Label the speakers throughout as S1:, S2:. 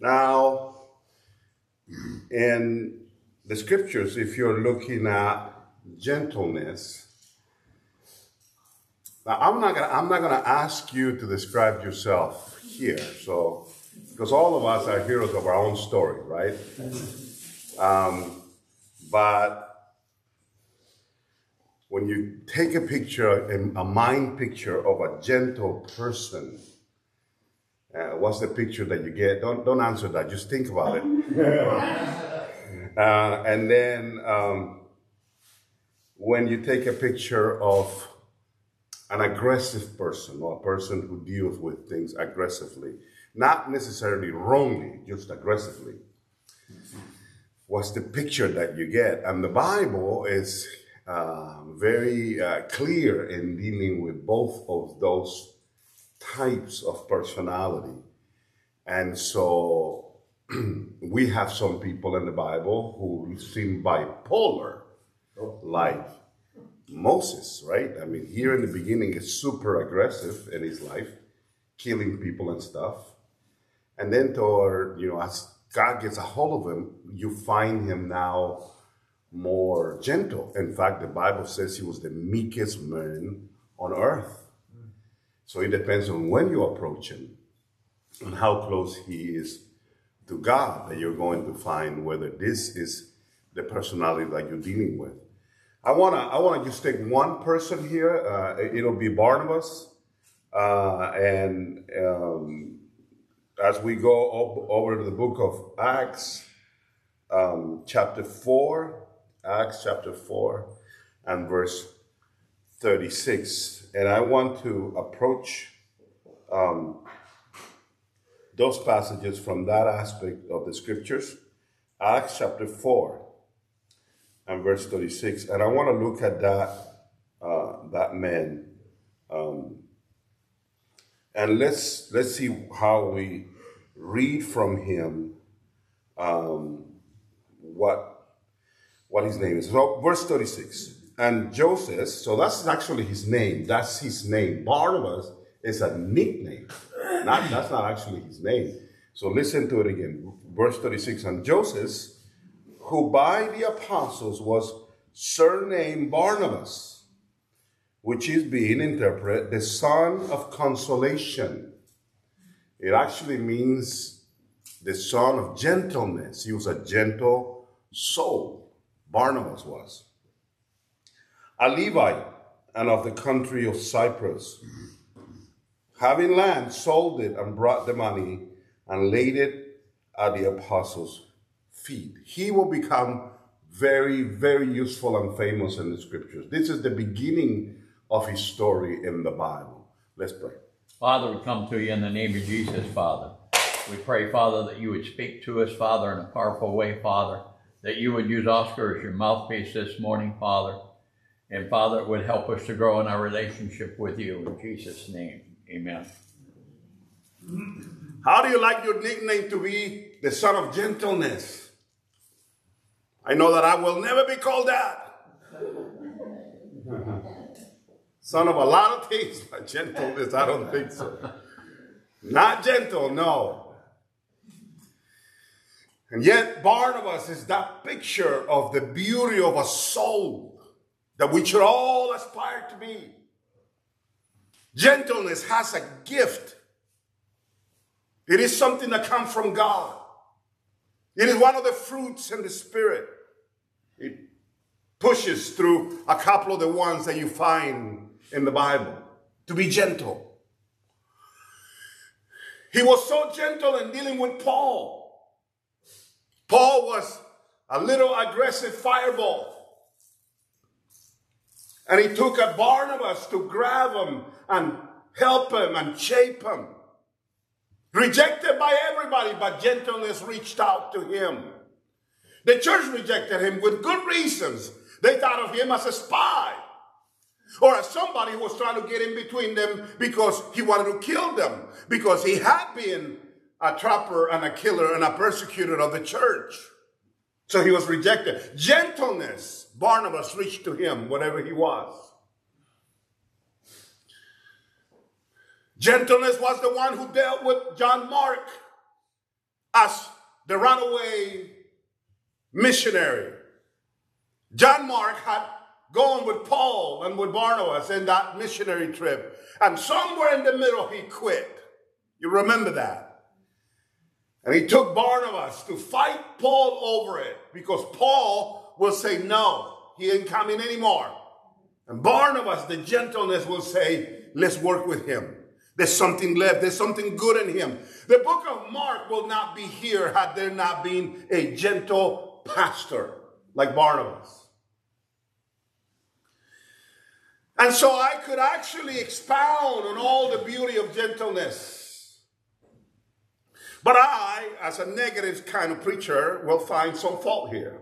S1: Now, in the scriptures, if you're looking at gentleness, now I'm not gonna I'm not gonna ask you to describe yourself here, so because all of us are heroes of our own story, right? Um, but when you take a picture, a mind picture of a gentle person, uh, what's the picture that you get? Don't don't answer that. Just think about it. uh, and then um, when you take a picture of an aggressive person or a person who deals with things aggressively, not necessarily wrongly, just aggressively. What's the picture that you get? And the Bible is uh, very uh, clear in dealing with both of those types of personality. And so we have some people in the Bible who seem bipolar, oh. like Moses, right? I mean, here in the beginning, is super aggressive in his life, killing people and stuff. And then toward, you know, as God gets a hold of him, you find him now more gentle. In fact, the Bible says he was the meekest man on earth. So it depends on when you approach him and how close he is to God that you're going to find whether this is the personality that you're dealing with. I wanna I wanna just take one person here. Uh, it'll be Barnabas, uh, and um, as we go over to the book of Acts, um, chapter four, Acts chapter 4 and verse 36. And I want to approach um, those passages from that aspect of the scriptures. Acts chapter 4 and verse 36. And I want to look at that, uh, that man. Um, and let's, let's see how we read from him um, what what his name is. So, verse 36. And Joseph, so that's actually his name. That's his name. Barnabas is a nickname. Not, that's not actually his name. So listen to it again. Verse 36. And Joseph, who by the apostles was surnamed Barnabas, which is being interpreted the son of consolation. It actually means the son of gentleness. He was a gentle soul. Barnabas was. A Levite and of the country of Cyprus. Having land, sold it and brought the money and laid it at the apostles' feet. He will become very, very useful and famous in the scriptures. This is the beginning of his story in the Bible. Let's pray.
S2: Father, we come to you in the name of Jesus, Father. We pray, Father, that you would speak to us, Father, in a powerful way, Father that you would use Oscar as your mouthpiece this morning, Father. And Father, it would help us to grow in our relationship with you. In Jesus' name, amen.
S1: How do you like your nickname to be the son of gentleness? I know that I will never be called that. son of a lot of things, but gentleness, I don't think so. Not gentle, no. And yet, Barnabas is that picture of the beauty of a soul that we should all aspire to be. Gentleness has a gift. It is something that comes from God. It is one of the fruits in the Spirit. It pushes through a couple of the ones that you find in the Bible to be gentle. He was so gentle in dealing with Paul Paul was a little aggressive fireball. And he took a Barnabas to grab him and help him and shape him. Rejected by everybody, but gentleness reached out to him. The church rejected him with good reasons. They thought of him as a spy or as somebody who was trying to get in between them because he wanted to kill them, because he had been a trapper and a killer and a persecutor of the church. So he was rejected. Gentleness, Barnabas reached to him, whatever he was. Gentleness was the one who dealt with John Mark as the runaway missionary. John Mark had gone with Paul and with Barnabas in that missionary trip. And somewhere in the middle, he quit. You remember that? And he took Barnabas to fight Paul over it because Paul will say, no, he ain't coming anymore. And Barnabas, the gentleness, will say, let's work with him. There's something left. There's something good in him. The book of Mark will not be here had there not been a gentle pastor like Barnabas. And so I could actually expound on all the beauty of gentleness. But I, as a negative kind of preacher, will find some fault here.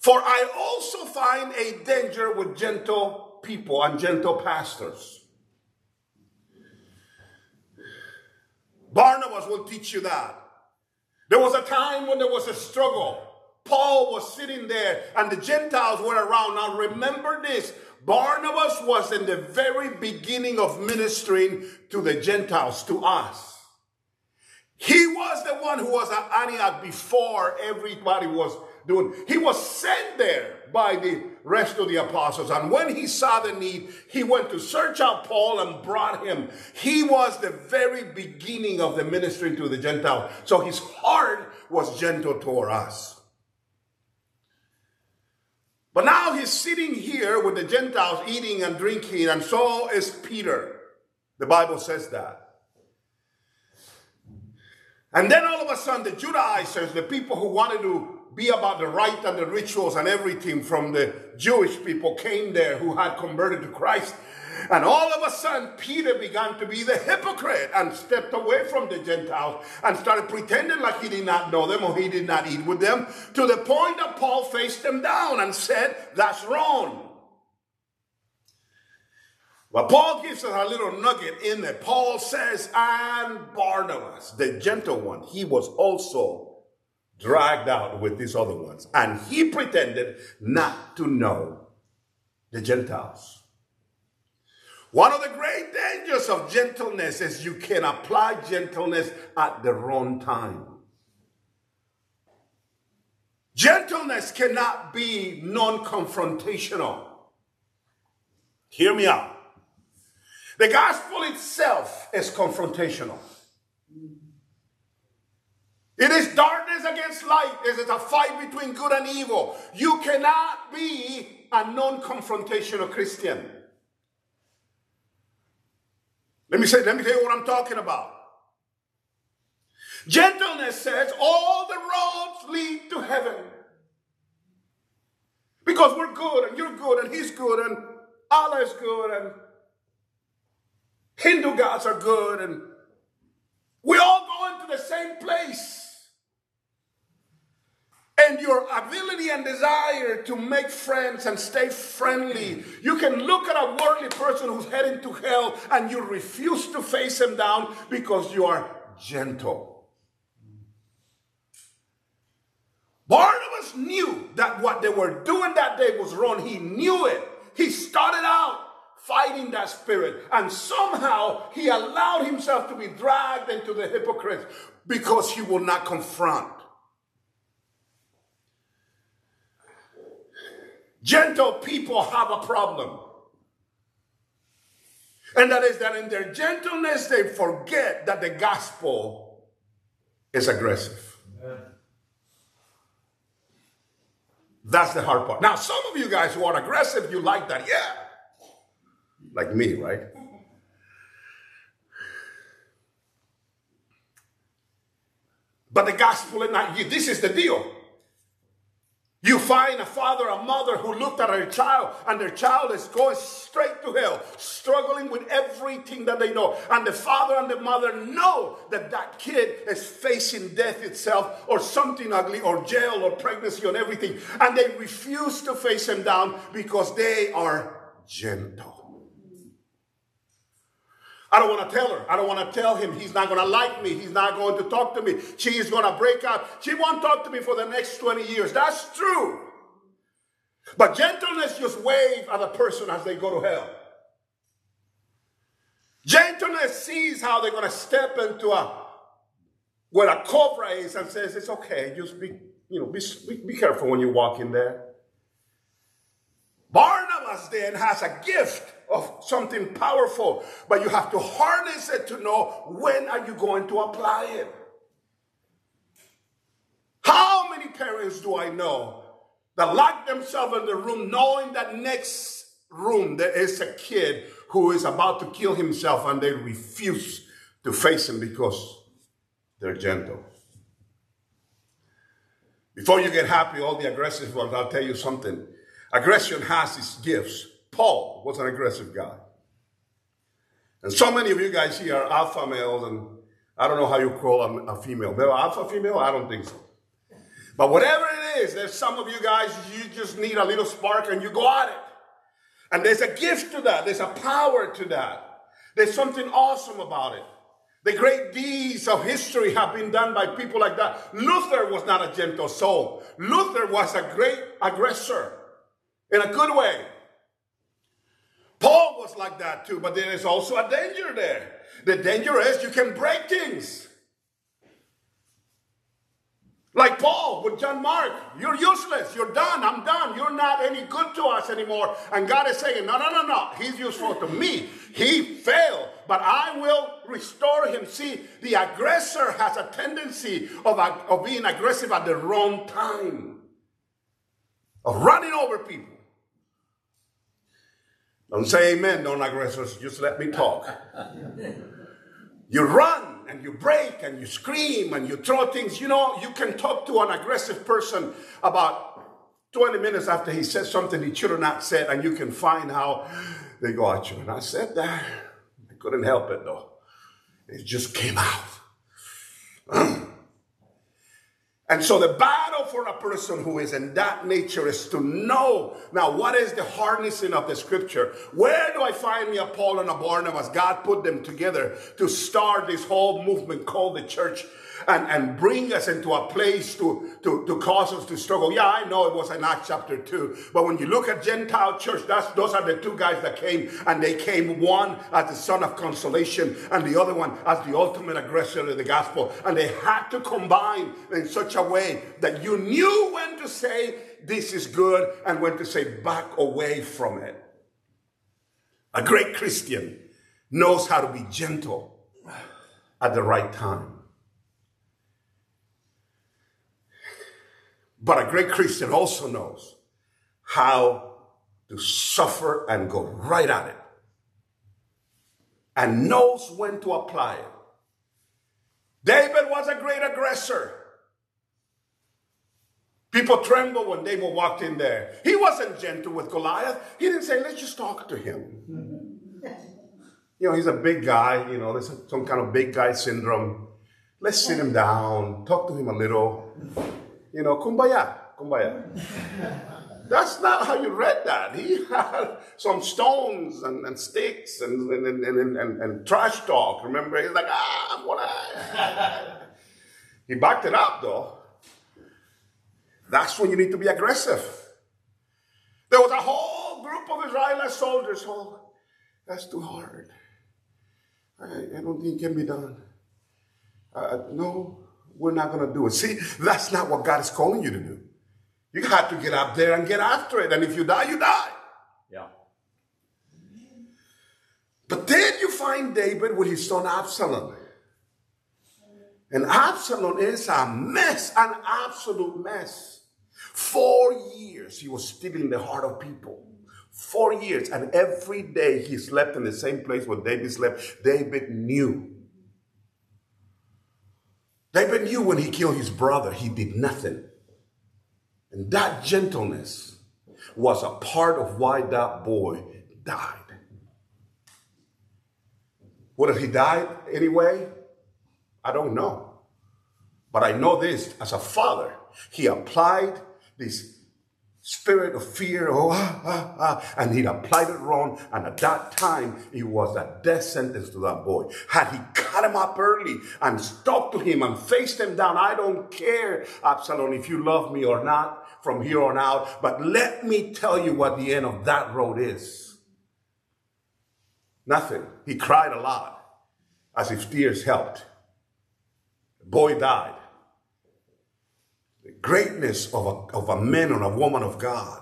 S1: For I also find a danger with gentle people and gentle pastors. Barnabas will teach you that. There was a time when there was a struggle. Paul was sitting there and the Gentiles were around. Now remember this. Barnabas was in the very beginning of ministering to the Gentiles, to us. He was the one who was at Antioch before everybody was doing. He was sent there by the rest of the apostles. And when he saw the need, he went to search out Paul and brought him. He was the very beginning of the ministry to the Gentiles. So his heart was gentle toward us. But now he's sitting here with the Gentiles eating and drinking, and so is Peter. The Bible says that. And then all of a sudden, the Judaizers, the people who wanted to be about the rite and the rituals and everything from the Jewish people, came there who had converted to Christ. And all of a sudden, Peter began to be the hypocrite and stepped away from the Gentiles and started pretending like he did not know them or he did not eat with them to the point that Paul faced them down and said, That's wrong. But Paul gives us a little nugget in there. Paul says, and Barnabas, the gentle one, he was also dragged out with these other ones. And he pretended not to know the Gentiles. One of the great dangers of gentleness is you can apply gentleness at the wrong time. Gentleness cannot be non confrontational. Hear me out. The gospel itself is confrontational. It is darkness against light. It is a fight between good and evil. You cannot be a non confrontational Christian. Let me say, let me tell you what I'm talking about. Gentleness says all the roads lead to heaven. Because we're good and you're good and he's good and Allah is good and Hindu gods are good and we all go into the same place. And your ability and desire to make friends and stay friendly. You can look at a worldly person who's heading to hell and you refuse to face him down because you are gentle. Barnabas knew that what they were doing that day was wrong. He knew it. He started out fighting that spirit. And somehow he allowed himself to be dragged into the hypocrites because he will not confront. Gentle people have a problem. And that is that in their gentleness, they forget that the gospel is aggressive. That's the hard part. Now, some of you guys who are aggressive, you like that. Yeah like me, right? But the gospel is not you. This is the deal. You find a father, a mother who looked at their child, and their child is going straight to hell, struggling with everything that they know. And the father and the mother know that that kid is facing death itself, or something ugly, or jail, or pregnancy, or everything. And they refuse to face him down because they are gentle. I don't want to tell her. I don't want to tell him he's not going to like me. He's not going to talk to me. She is going to break up. She won't talk to me for the next 20 years. That's true. But gentleness just wave at a person as they go to hell. Gentleness sees how they're going to step into a where a cobra is and says, It's okay, just be, you know, be, be, be careful when you walk in there. Barnabas then has a gift of something powerful, but you have to harness it to know when are you going to apply it. How many parents do I know that lock themselves in the room knowing that next room there is a kid who is about to kill himself and they refuse to face him because they're gentle. Before you get happy, all the aggressive ones, I'll tell you something. Aggression has its gifts. Paul was an aggressive guy. And so many of you guys here are alpha males, and I don't know how you call a, a female. Male alpha female? I don't think so. But whatever it is, there's some of you guys, you just need a little spark and you go at it. And there's a gift to that. There's a power to that. There's something awesome about it. The great deeds of history have been done by people like that. Luther was not a gentle soul. Luther was a great aggressor in a good way. Paul was like that too, but there is also a danger there. The danger is you can break things. Like Paul with John Mark, you're useless. You're done. I'm done. You're not any good to us anymore. And God is saying, no, no, no, no. He's useful to me. He failed, but I will restore him. See, the aggressor has a tendency of, of being aggressive at the wrong time, of running over people. Don't say amen, don't aggressors. Just let me talk. You run and you break and you scream and you throw things. You know, you can talk to an aggressive person about 20 minutes after he said something he should have not said, and you can find how they go, I should have not said that. I couldn't help it though. It just came out. And so the battle for a person who is in that nature is to know now what is the harnessing of the scripture? Where do I find me a Paul and a Barnabas? God put them together to start this whole movement called the church and, and bring us into a place to, to, to cause us to struggle. Yeah, I know it was in Acts chapter 2, but when you look at Gentile church, that's, those are the two guys that came, and they came one as the son of consolation, and the other one as the ultimate aggressor of the gospel. And they had to combine in such a way that you knew when to say, this is good, and when to say, back away from it. A great Christian knows how to be gentle at the right time. But a great Christian also knows how to suffer and go right at it and knows when to apply it. David was a great aggressor. People trembled when David walked in there. He wasn't gentle with Goliath. He didn't say, let's just talk to him. you know, he's a big guy, you know, there's some kind of big guy syndrome. Let's sit him down, talk to him a little. You know, kumbaya, kumbaya. That's not how you read that. He had some stones and, and sticks and, and, and, and, and trash talk. Remember, he's like, ah, I'm gonna. he backed it up though. That's when you need to be aggressive. There was a whole group of Israeli soldiers. Oh, that's too hard. I, I don't think it can be done. Uh, no, we're not going to do it. See, that's not what God is calling you to do. You have to get up there and get after it. And if you die, you die.
S2: Yeah.
S1: But then you find David with his son Absalom. And Absalom is a mess, an absolute mess. Four years he was stealing the heart of people. Four years. And every day he slept in the same place where David slept. David knew David knew when he killed his brother, he did nothing. And that gentleness was a part of why that boy died. Have he died anyway? I don't know. But I know this as a father, he applied this spirit of fear, oh, ah, ah, ah, and he'd applied it wrong. And at that time, it was a death sentence to that boy. Had he cut him up early and stuck to him and faced him down, I don't care, Absalom, if you love me or not from here on out, but let me tell you what the end of that road is. Nothing. He cried a lot, as if tears helped. The boy died. Greatness of a, of a man or a woman of God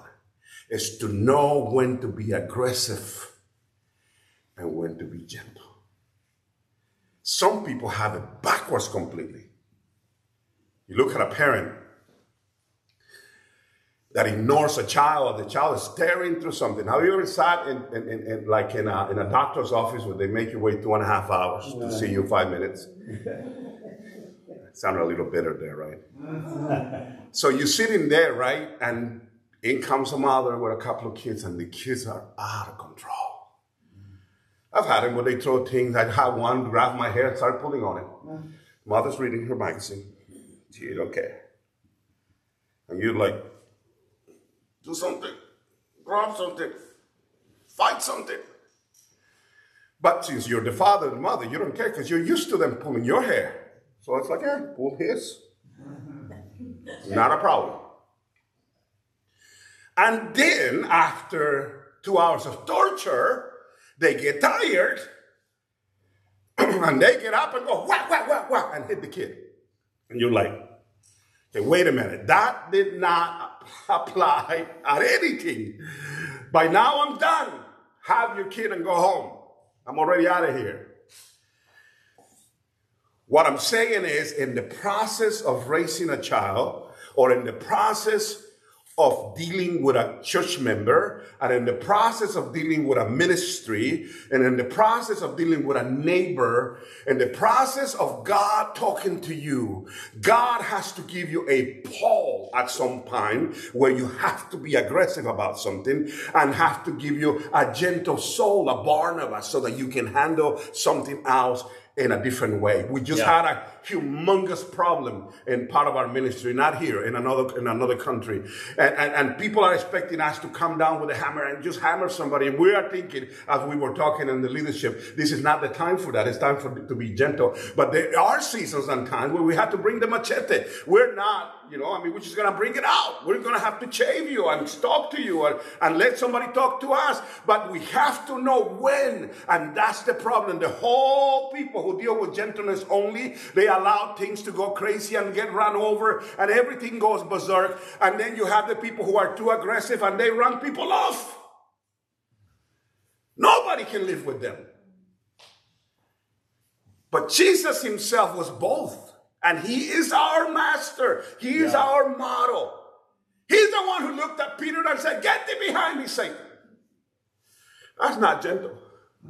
S1: is to know when to be aggressive and when to be gentle. Some people have it backwards completely. You look at a parent that ignores a child, the child is staring through something. Have you ever sat in, in, in, in like in a, in a doctor's office where they make you wait two and a half hours to see you five minutes? Sounded a little bitter there, right? so you're sitting there, right? And in comes a mother with a couple of kids, and the kids are out of control. I've had them where they throw things. I had one grab my hair, and start pulling on it. Mother's reading her magazine. She don't care. And you're like, do something, grab something, fight something. But since you're the father and mother, you don't care because you're used to them pulling your hair. So it's like, yeah, pull his. Not a problem. And then after two hours of torture, they get tired and they get up and go, whack, whack, whack, whack, and hit the kid. And you're like, okay, wait a minute. That did not apply at anything. By now I'm done. Have your kid and go home. I'm already out of here. What I'm saying is, in the process of raising a child, or in the process of dealing with a church member and in the process of dealing with a ministry and in the process of dealing with a neighbor in the process of God talking to you God has to give you a Paul at some point where you have to be aggressive about something and have to give you a gentle soul a Barnabas so that you can handle something else in a different way. We just yeah. had a humongous problem in part of our ministry, not here, in another in another country. And, and, and, people are expecting us to come down with a hammer and just hammer somebody. And we are thinking, as we were talking in the leadership, this is not the time for that. It's time for to be gentle. But there are seasons and times where we have to bring the machete. We're not you know, I mean, we're just going to bring it out. We're going to have to shave you and talk to you and, and let somebody talk to us. But we have to know when. And that's the problem. The whole people who deal with gentleness only, they allow things to go crazy and get run over and everything goes berserk. And then you have the people who are too aggressive and they run people off. Nobody can live with them. But Jesus himself was both. And he is our master. He is yeah. our model. He's the one who looked at Peter and said, Get thee behind me, Satan. That's not gentle.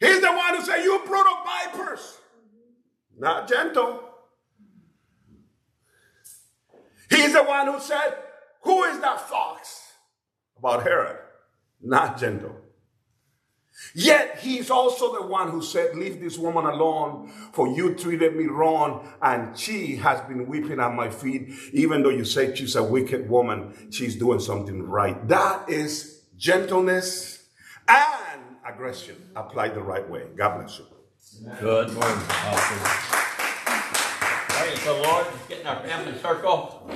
S1: He's the one who said, You brood of vipers. Not gentle. He's the one who said, Who is that fox? About Herod. Not gentle. Yet he's also the one who said, Leave this woman alone, for you treated me wrong, and she has been weeping at my feet. Even though you say she's a wicked woman, she's doing something right. That is gentleness and aggression applied the right way. God bless you.
S2: Good morning, Pastor. Praise the Lord. Getting our family circle.